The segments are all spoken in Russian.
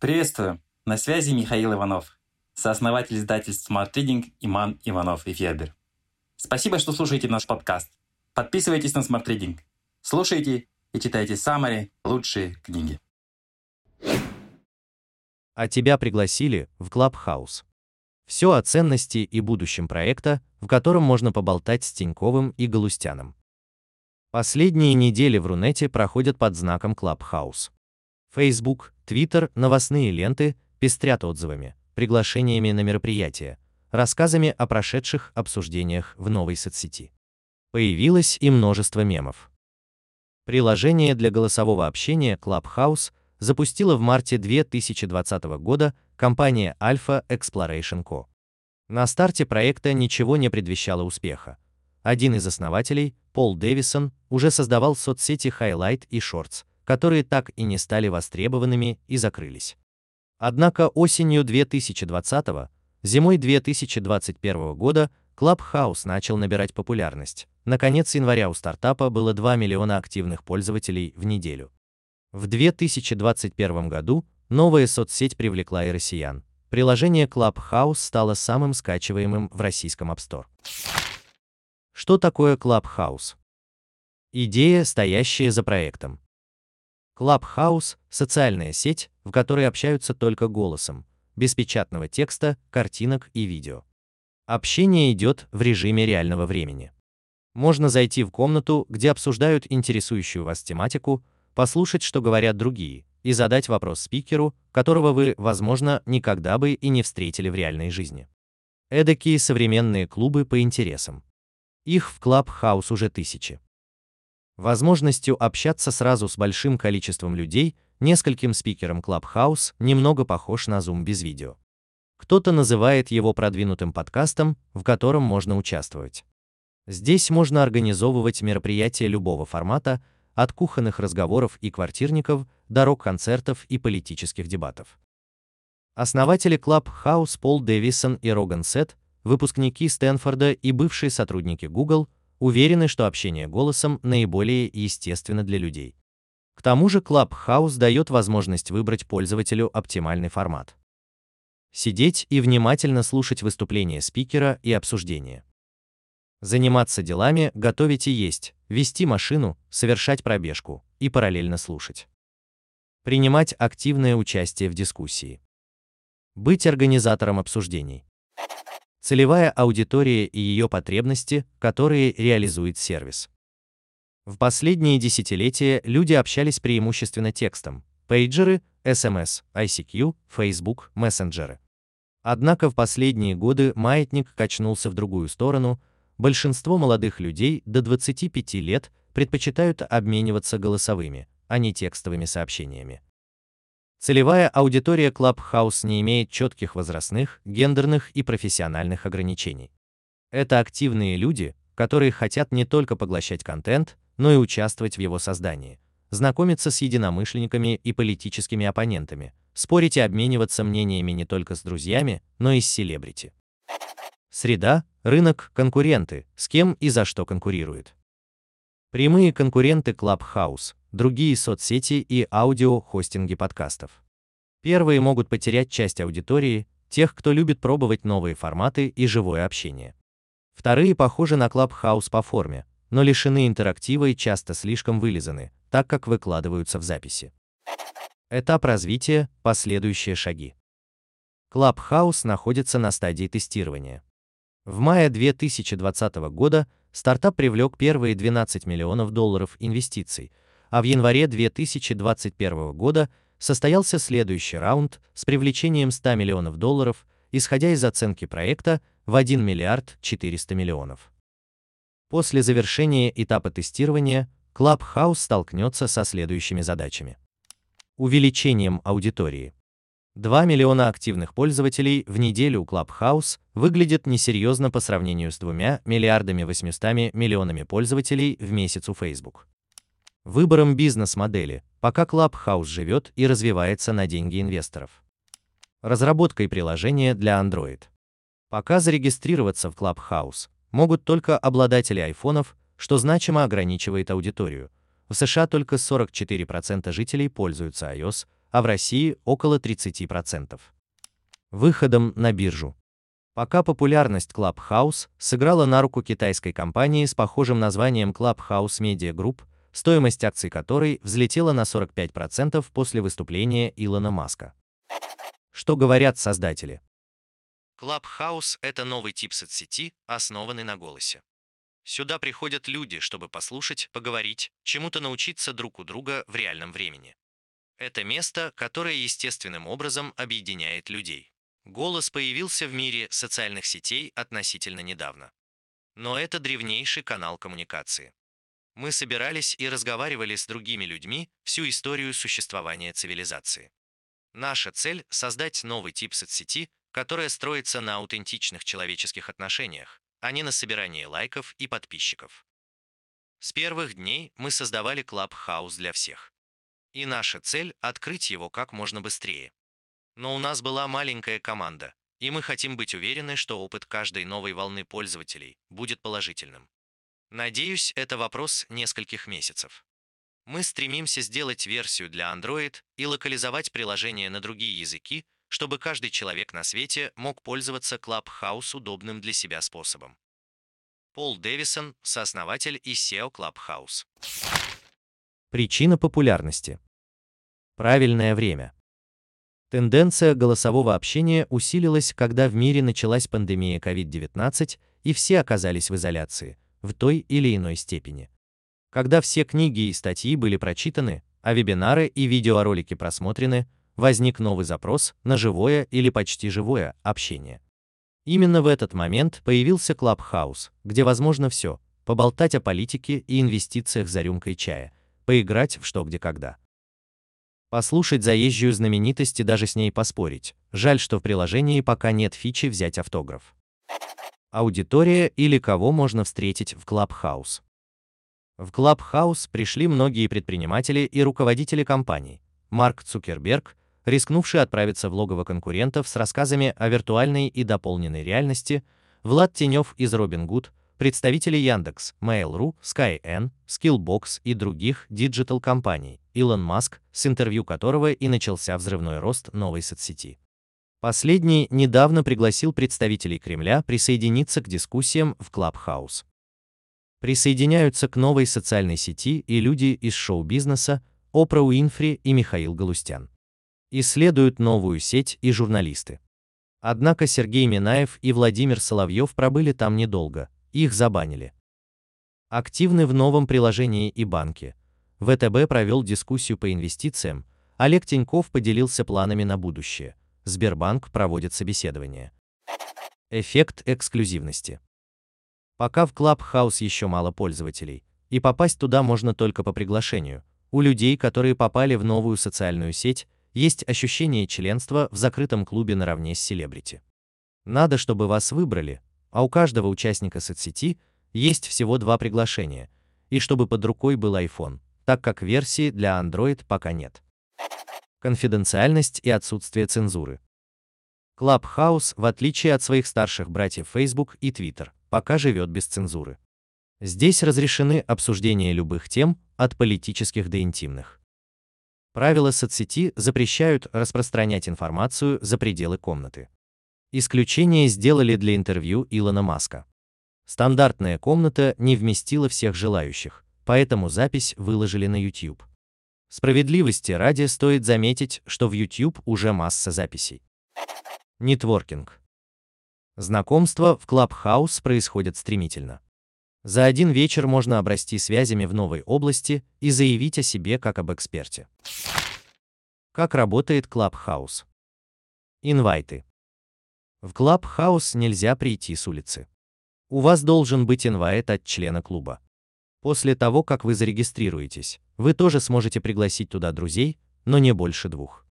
Приветствую! На связи Михаил Иванов, сооснователь издательств Smart Reading Иман Иванов и Федер. Спасибо, что слушаете наш подкаст. Подписывайтесь на Smart Reading. Слушайте и читайте самые лучшие книги. А тебя пригласили в Clubhouse. Все о ценности и будущем проекта, в котором можно поболтать с Тиньковым и Галустяном. Последние недели в Рунете проходят под знаком Clubhouse. Facebook, Twitter, новостные ленты пестрят отзывами, приглашениями на мероприятия, рассказами о прошедших обсуждениях в новой соцсети. Появилось и множество мемов. Приложение для голосового общения Clubhouse запустила в марте 2020 года компания Alpha Exploration Co. На старте проекта ничего не предвещало успеха. Один из основателей, Пол Дэвисон, уже создавал соцсети Highlight и Shorts, которые так и не стали востребованными и закрылись. Однако осенью 2020, зимой 2021 года Clubhouse начал набирать популярность. Наконец января у стартапа было 2 миллиона активных пользователей в неделю. В 2021 году новая соцсеть привлекла и россиян. Приложение Clubhouse стало самым скачиваемым в российском App Store. Что такое Clubhouse? Идея, стоящая за проектом. Clubhouse – социальная сеть, в которой общаются только голосом, без печатного текста, картинок и видео. Общение идет в режиме реального времени. Можно зайти в комнату, где обсуждают интересующую вас тематику, послушать, что говорят другие, и задать вопрос спикеру, которого вы, возможно, никогда бы и не встретили в реальной жизни. Эдакие современные клубы по интересам. Их в Clubhouse уже тысячи. Возможностью общаться сразу с большим количеством людей, нескольким спикерам Clubhouse немного похож на Zoom без видео. Кто-то называет его продвинутым подкастом, в котором можно участвовать. Здесь можно организовывать мероприятия любого формата, от кухонных разговоров и квартирников до рок-концертов и политических дебатов. Основатели Clubhouse Пол Дэвисон и Роган Сет, выпускники Стэнфорда и бывшие сотрудники Google, уверены, что общение голосом наиболее естественно для людей. К тому же Clubhouse дает возможность выбрать пользователю оптимальный формат. Сидеть и внимательно слушать выступления спикера и обсуждения. Заниматься делами, готовить и есть, вести машину, совершать пробежку и параллельно слушать. Принимать активное участие в дискуссии. Быть организатором обсуждений. Целевая аудитория и ее потребности, которые реализует сервис. В последние десятилетия люди общались преимущественно текстом, пейджеры, SMS, ICQ, Facebook, мессенджеры. Однако в последние годы маятник качнулся в другую сторону, большинство молодых людей до 25 лет предпочитают обмениваться голосовыми, а не текстовыми сообщениями. Целевая аудитория Clubhouse не имеет четких возрастных, гендерных и профессиональных ограничений. Это активные люди, которые хотят не только поглощать контент, но и участвовать в его создании, знакомиться с единомышленниками и политическими оппонентами, спорить и обмениваться мнениями не только с друзьями, но и с селебрити. Среда, рынок, конкуренты, с кем и за что конкурирует. Прямые конкуренты Clubhouse, другие соцсети и аудио-хостинги подкастов. Первые могут потерять часть аудитории, тех, кто любит пробовать новые форматы и живое общение. Вторые похожи на Clubhouse по форме, но лишены интерактива и часто слишком вылизаны, так как выкладываются в записи. Этап развития, последующие шаги. Clubhouse находится на стадии тестирования. В мае 2020 года стартап привлек первые 12 миллионов долларов инвестиций, а в январе 2021 года состоялся следующий раунд с привлечением 100 миллионов долларов, исходя из оценки проекта в 1 миллиард 400 миллионов. После завершения этапа тестирования Clubhouse столкнется со следующими задачами. Увеличением аудитории. 2 миллиона активных пользователей в неделю у Clubhouse выглядит несерьезно по сравнению с 2 миллиардами 800 миллионами пользователей в месяц у Facebook. Выбором бизнес-модели, пока Clubhouse живет и развивается на деньги инвесторов. Разработкой приложения для Android. Пока зарегистрироваться в Clubhouse могут только обладатели айфонов, что значимо ограничивает аудиторию. В США только 44% жителей пользуются iOS, а в России около 30%. Выходом на биржу. Пока популярность Clubhouse сыграла на руку китайской компании с похожим названием Clubhouse Media Group, стоимость акций которой взлетела на 45% после выступления Илона Маска. Что говорят создатели? Clubhouse — это новый тип соцсети, основанный на голосе. Сюда приходят люди, чтобы послушать, поговорить, чему-то научиться друг у друга в реальном времени. Это место, которое естественным образом объединяет людей. Голос появился в мире социальных сетей относительно недавно. Но это древнейший канал коммуникации. Мы собирались и разговаривали с другими людьми всю историю существования цивилизации. Наша цель — создать новый тип соцсети, которая строится на аутентичных человеческих отношениях, а не на собирании лайков и подписчиков. С первых дней мы создавали Clubhouse для всех. И наша цель — открыть его как можно быстрее. Но у нас была маленькая команда, и мы хотим быть уверены, что опыт каждой новой волны пользователей будет положительным. Надеюсь, это вопрос нескольких месяцев. Мы стремимся сделать версию для Android и локализовать приложение на другие языки, чтобы каждый человек на свете мог пользоваться Clubhouse удобным для себя способом. Пол Дэвисон, сооснователь и SEO Clubhouse. Причина популярности. Правильное время. Тенденция голосового общения усилилась, когда в мире началась пандемия COVID-19, и все оказались в изоляции, в той или иной степени. Когда все книги и статьи были прочитаны, а вебинары и видеоролики просмотрены, возник новый запрос на живое или почти живое общение. Именно в этот момент появился Clubhouse, где возможно все – поболтать о политике и инвестициях за рюмкой чая, поиграть в что где когда. Послушать заезжую знаменитость и даже с ней поспорить. Жаль, что в приложении пока нет фичи взять автограф. Аудитория или кого можно встретить в Clubhouse. В Clubhouse пришли многие предприниматели и руководители компаний. Марк Цукерберг, рискнувший отправиться в логово конкурентов с рассказами о виртуальной и дополненной реальности, Влад Тенев из Robinhood, представители Яндекс, Mail.ru, Skyeng, Skillbox и других digital-компаний, Илон Маск, с интервью которого и начался взрывной рост новой соцсети. Последний недавно пригласил представителей Кремля присоединиться к дискуссиям в Clubhouse. Присоединяются к новой социальной сети и люди из шоу-бизнеса Опра Уинфри и Михаил Галустян. Исследуют новую сеть и журналисты. Однако Сергей Минаев и Владимир Соловьев пробыли там недолго, их забанили. Активны в новом приложении и банке. ВТБ провел дискуссию по инвестициям, Олег Тиньков поделился планами на будущее. Сбербанк проводит собеседование. Эффект эксклюзивности. Пока в Clubhouse еще мало пользователей, и попасть туда можно только по приглашению, у людей, которые попали в новую социальную сеть, есть ощущение членства в закрытом клубе наравне с селебрити. Надо, чтобы вас выбрали, а у каждого участника соцсети есть всего два приглашения, и чтобы под рукой был iPhone, так как версии для Android пока нет. Конфиденциальность и отсутствие цензуры. Clubhouse, в отличие от своих старших братьев Facebook и Twitter, пока живет без цензуры. Здесь разрешены обсуждения любых тем, от политических до интимных. Правила соцсети запрещают распространять информацию за пределы комнаты. Исключение сделали для интервью Илона Маска. Стандартная комната не вместила всех желающих, поэтому запись выложили на YouTube. Справедливости ради стоит заметить, что в YouTube уже масса записей. Нетворкинг. Знакомства в Clubhouse происходят стремительно. За один вечер можно обрасти связями в новой области и заявить о себе как об эксперте. Как работает Clubhouse? Инвайты. В Clubhouse нельзя прийти с улицы. У вас должен быть инвайт от члена клуба. После того, как вы зарегистрируетесь, вы тоже сможете пригласить туда друзей, но не больше двух.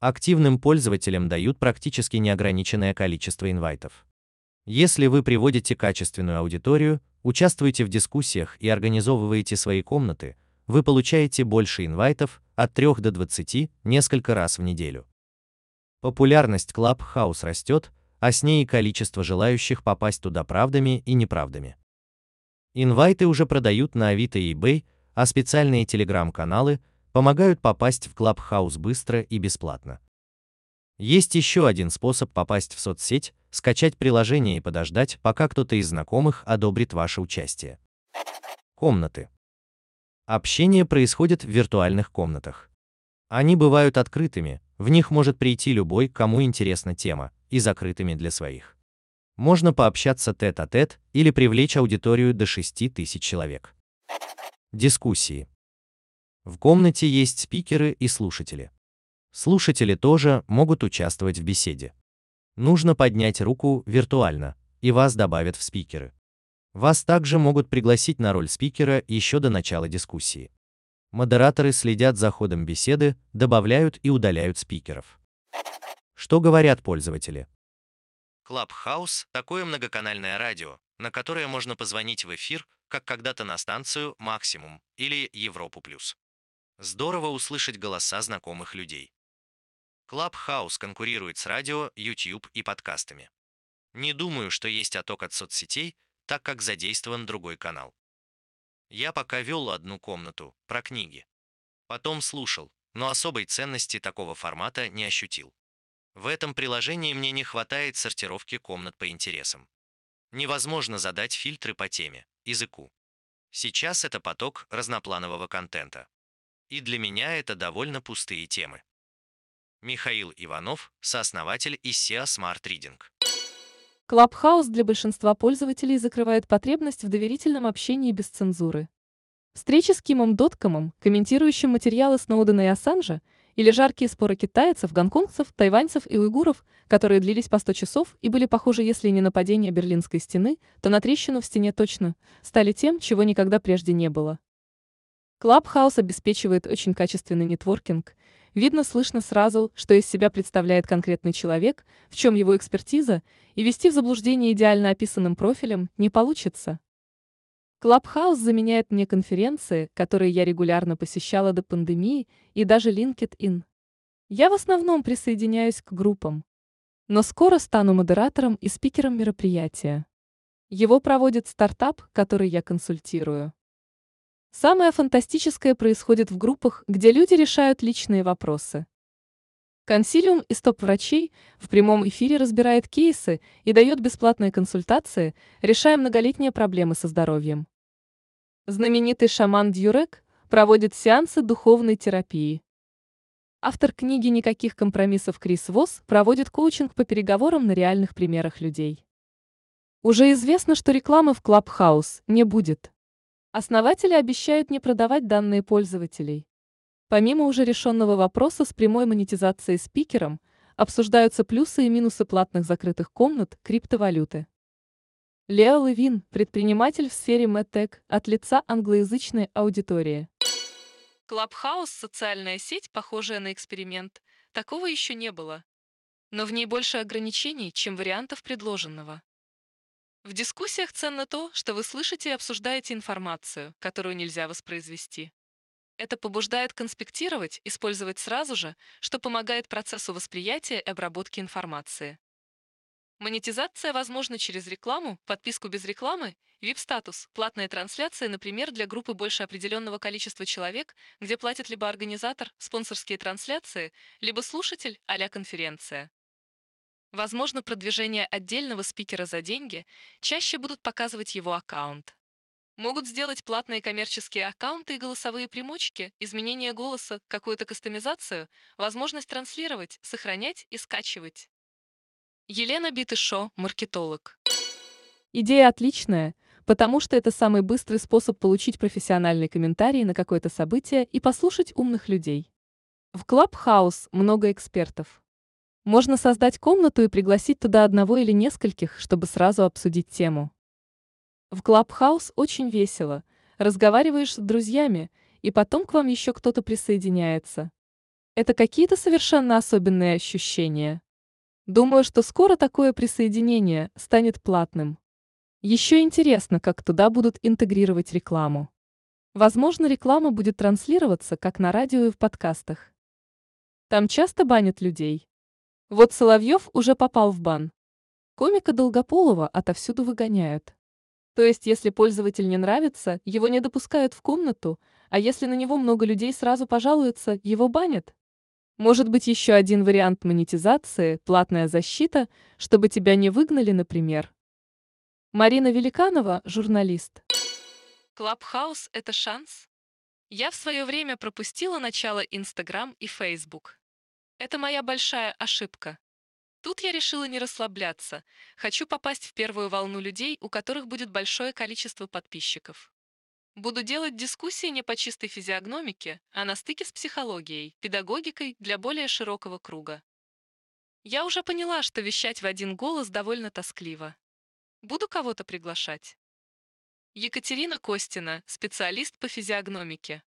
Активным пользователям дают практически неограниченное количество инвайтов. Если вы приводите качественную аудиторию, участвуете в дискуссиях и организовываете свои комнаты, вы получаете больше инвайтов, от 3 до 20, несколько раз в неделю. Популярность Clubhouse растет, а с ней и количество желающих попасть туда правдами и неправдами. Инвайты уже продают на Авито и eBay, а специальные телеграм-каналы, помогают попасть в Clubhouse быстро и бесплатно. Есть еще один способ попасть в соцсеть – скачать приложение и подождать, пока кто-то из знакомых одобрит ваше участие. Комнаты. Общение происходит в виртуальных комнатах. Они бывают открытыми, в них может прийти любой, кому интересна тема, и закрытыми для своих. Можно пообщаться тет-а-тет -тет или привлечь аудиторию до 6 тысяч человек. Дискуссии. В комнате есть спикеры и слушатели. Слушатели тоже могут участвовать в беседе. Нужно поднять руку виртуально, и вас добавят в спикеры. Вас также могут пригласить на роль спикера еще до начала дискуссии. Модераторы следят за ходом беседы, добавляют и удаляют спикеров. Что говорят пользователи? Clubhouse – такое многоканальное радио, на которое можно позвонить в эфир, как когда-то на станцию «Максимум» или «Европу плюс». Здорово услышать голоса знакомых людей. Clubhouse конкурирует с радио, YouTube и подкастами. Не думаю, что есть отток от соцсетей, так как задействован другой канал. Я пока вел одну комнату, про книги. Потом слушал, но особой ценности такого формата не ощутил. В этом приложении мне не хватает сортировки комнат по интересам. Невозможно задать фильтры по теме, языку. Сейчас это поток разнопланового контента. И для меня это довольно пустые темы. Михаил Иванов, сооснователь ISEA Smart Reading. Clubhouse для большинства пользователей закрывает потребность в доверительном общении без цензуры. Встречи с Кимом Доткомом, комментирующим материалы Сноудена и Ассанжа, или жаркие споры китайцев, гонконгцев, тайваньцев и уйгуров, которые длились по 100 часов и были похожи, если не на падение Берлинской стены, то на трещину в стене точно, стали тем, чего никогда прежде не было. Clubhouse обеспечивает очень качественный нетворкинг, Видно, слышно сразу, что из себя представляет конкретный человек, в чем его экспертиза, и вести в заблуждение идеально описанным профилем не получится. Клабхаус заменяет мне конференции, которые я регулярно посещала до пандемии, и даже LinkedIn. Я в основном присоединяюсь к группам. Но скоро стану модератором и спикером мероприятия. Его проводит стартап, который я консультирую. Самое фантастическое происходит в группах, где люди решают личные вопросы. Консилиум из топ-врачей в прямом эфире разбирает кейсы и дает бесплатные консультации, решая многолетние проблемы со здоровьем. Знаменитый шаман Дьюрек проводит сеансы духовной терапии. Автор книги «Никаких компромиссов» Крис Восс проводит коучинг по переговорам на реальных примерах людей. Уже известно, что рекламы в Clubhouse не будет. Основатели обещают не продавать данные пользователей. Помимо уже решенного вопроса с прямой монетизацией спикером, обсуждаются плюсы и минусы платных закрытых комнат криптовалюты. Лео Левин, предприниматель в сфере MedTech, от лица англоязычной аудитории. Клабхаус – социальная сеть, похожая на эксперимент. Такого еще не было. Но в ней больше ограничений, чем вариантов предложенного. В дискуссиях ценно то, что вы слышите и обсуждаете информацию, которую нельзя воспроизвести. Это побуждает конспектировать, использовать сразу же, что помогает процессу восприятия и обработки информации. Монетизация возможна через рекламу, подписку без рекламы, VIP-статус, платные трансляции, например, для группы больше определенного количества человек, где платит либо организатор, спонсорские трансляции, либо слушатель а конференция. Возможно, продвижение отдельного спикера за деньги чаще будут показывать его аккаунт. Могут сделать платные коммерческие аккаунты и голосовые примочки, изменение голоса, какую-то кастомизацию, возможность транслировать, сохранять и скачивать. Елена Битышо, маркетолог. Идея отличная, потому что это самый быстрый способ получить профессиональный комментарий на какое-то событие и послушать умных людей. В Clubhouse много экспертов. Можно создать комнату и пригласить туда одного или нескольких, чтобы сразу обсудить тему. В Клабхаус очень весело. Разговариваешь с друзьями, и потом к вам еще кто-то присоединяется. Это какие-то совершенно особенные ощущения. Думаю, что скоро такое присоединение станет платным. Еще интересно, как туда будут интегрировать рекламу. Возможно, реклама будет транслироваться как на радио и в подкастах. Там часто банят людей. Вот Соловьев уже попал в бан. Комика Долгополова отовсюду выгоняют. То есть, если пользователь не нравится, его не допускают в комнату, А если на него много людей сразу пожалуются, его банят? Может быть еще один вариант монетизации – платная защита, чтобы тебя не выгнали, например. Марина Великанова, журналист. Клабхаус – это шанс? Я в свое время пропустила начало Инстаграм и Фейсбук. Это моя большая ошибка. Тут я решила не расслабляться. Хочу попасть в первую волну людей, у которых будет большое количество подписчиков. Буду делать дискуссии не по чистой физиогномике, а на стыке с психологией, педагогикой для более широкого круга. Я уже поняла, что вещать в один голос довольно тоскливо. Буду кого-то приглашать. Екатерина Костина, специалист по физиогномике.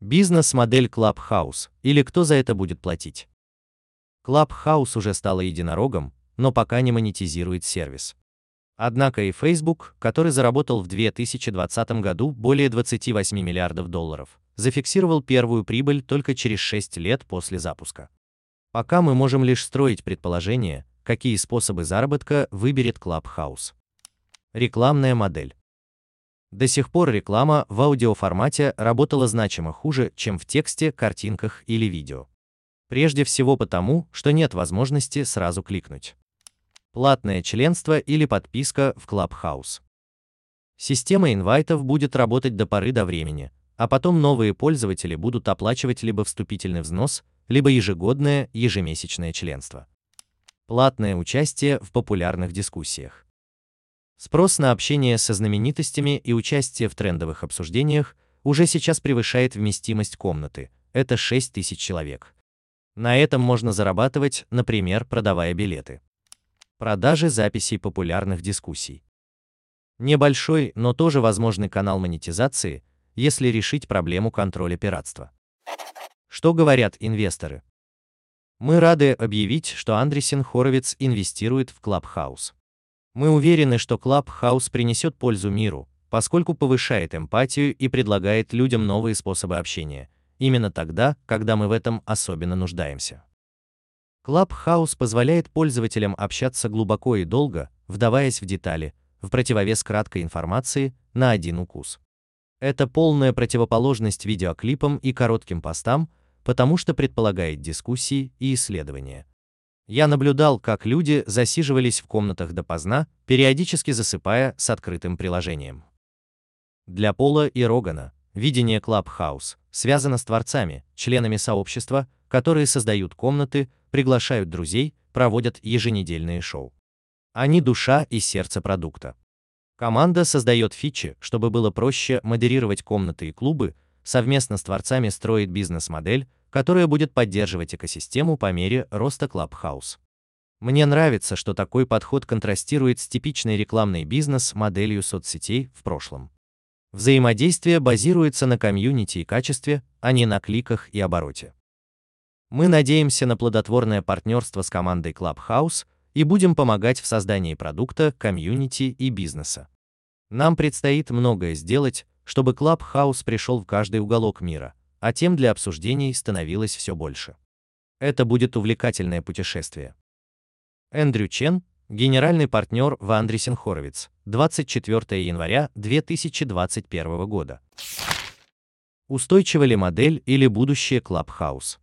Бизнес-модель Clubhouse, или кто за это будет платить? Clubhouse уже стала единорогом, но пока не монетизирует сервис. Однако и Facebook, который заработал в 2020 году более 28 миллиардов долларов, зафиксировал первую прибыль только через 6 лет после запуска. Пока мы можем лишь строить предположения, какие способы заработка выберет Clubhouse. Рекламная модель. До сих пор реклама в аудиоформате работала значимо хуже, чем в тексте, картинках или видео. Прежде всего потому, что нет возможности сразу кликнуть. Платное членство или подписка в Clubhouse. Система инвайтов будет работать до поры до времени, а потом новые пользователи будут оплачивать либо вступительный взнос, либо ежегодное, ежемесячное членство. Платное участие в популярных дискуссиях. Спрос на общение со знаменитостями и участие в трендовых обсуждениях уже сейчас превышает вместимость комнаты, это 6 тысяч человек. На этом можно зарабатывать, например, продавая билеты. Продажи записей популярных дискуссий. Небольшой, но тоже возможный канал монетизации, если решить проблему контроля пиратства. Что говорят инвесторы? Мы рады объявить, что Андресен Хоровиц инвестирует в Clubhouse. Мы уверены, что Clubhouse принесет пользу миру, поскольку повышает эмпатию и предлагает людям новые способы общения – именно тогда, когда мы в этом особенно нуждаемся. Clubhouse позволяет пользователям общаться глубоко и долго, вдаваясь в детали, в противовес краткой информации на один укус. Это полная противоположность видеоклипам и коротким постам, потому что предполагает дискуссии и исследования. Я наблюдал, как люди засиживались в комнатах допоздна, периодически засыпая с открытым приложением. Для Пола и Рогана видение Clubhouse связано с творцами, членами сообщества, которые создают комнаты, приглашают друзей, проводят еженедельные шоу. Они душа и сердце продукта. Команда создает фичи, чтобы было проще модерировать комнаты и клубы, совместно с творцами строит бизнес-модель, которая будет поддерживать экосистему по мере роста Clubhouse. Мне нравится, что такой подход контрастирует с типичной рекламной бизнес-моделью соцсетей в прошлом. Взаимодействие базируется на комьюнити и качестве, а не на кликах и обороте. Мы надеемся на плодотворное партнерство с командой Clubhouse и будем помогать в создании продукта, комьюнити и бизнеса. Нам предстоит многое сделать, чтобы Clubhouse пришел в каждый уголок мира, а тем для обсуждений становилось все больше. Это будет увлекательное путешествие. Эндрю Чен, генеральный партнер в Андресен Хоровиц, 24 января 2021 года. Устойчива ли модель или будущее Clubhouse?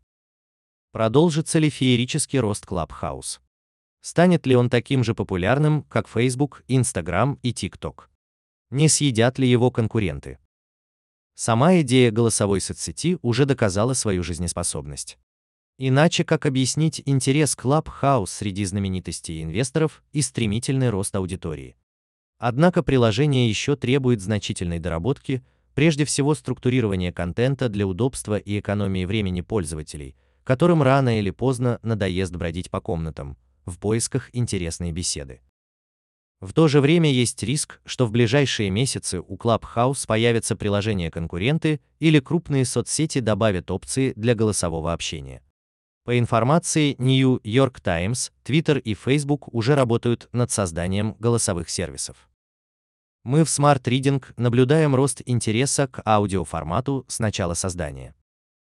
Продолжится ли феерический рост Clubhouse? Станет ли он таким же популярным, как Facebook, Instagram и TikTok? Не съедят ли его конкуренты? Сама идея голосовой соцсети уже доказала свою жизнеспособность. Иначе как объяснить интерес Clubhouse среди знаменитостей и инвесторов и стремительный рост аудитории? Однако приложение еще требует значительной доработки, прежде всего структурирования контента для удобства и экономии времени пользователей, которым рано или поздно надоест бродить по комнатам в поисках интересной беседы. В то же время есть риск, что в ближайшие месяцы у Clubhouse появятся приложения-конкуренты или крупные соцсети добавят опции для голосового общения. По информации New York Times, Twitter и Facebook уже работают над созданием голосовых сервисов. Мы в Smart Reading наблюдаем рост интереса к аудиоформату с начала создания.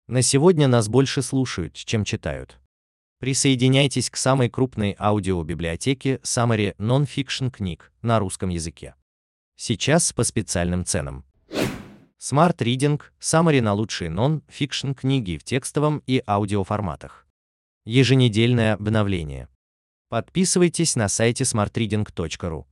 На сегодня нас больше слушают, чем читают. Присоединяйтесь к самой крупной аудиобиблиотеке Summary Non-Fiction книг на русском языке. Сейчас по специальным ценам. Smart Reading – Summary на лучшие нон-фикшн книги в текстовом и аудиоформатах. Еженедельное обновление. Подписывайтесь на сайте smartreading.ru.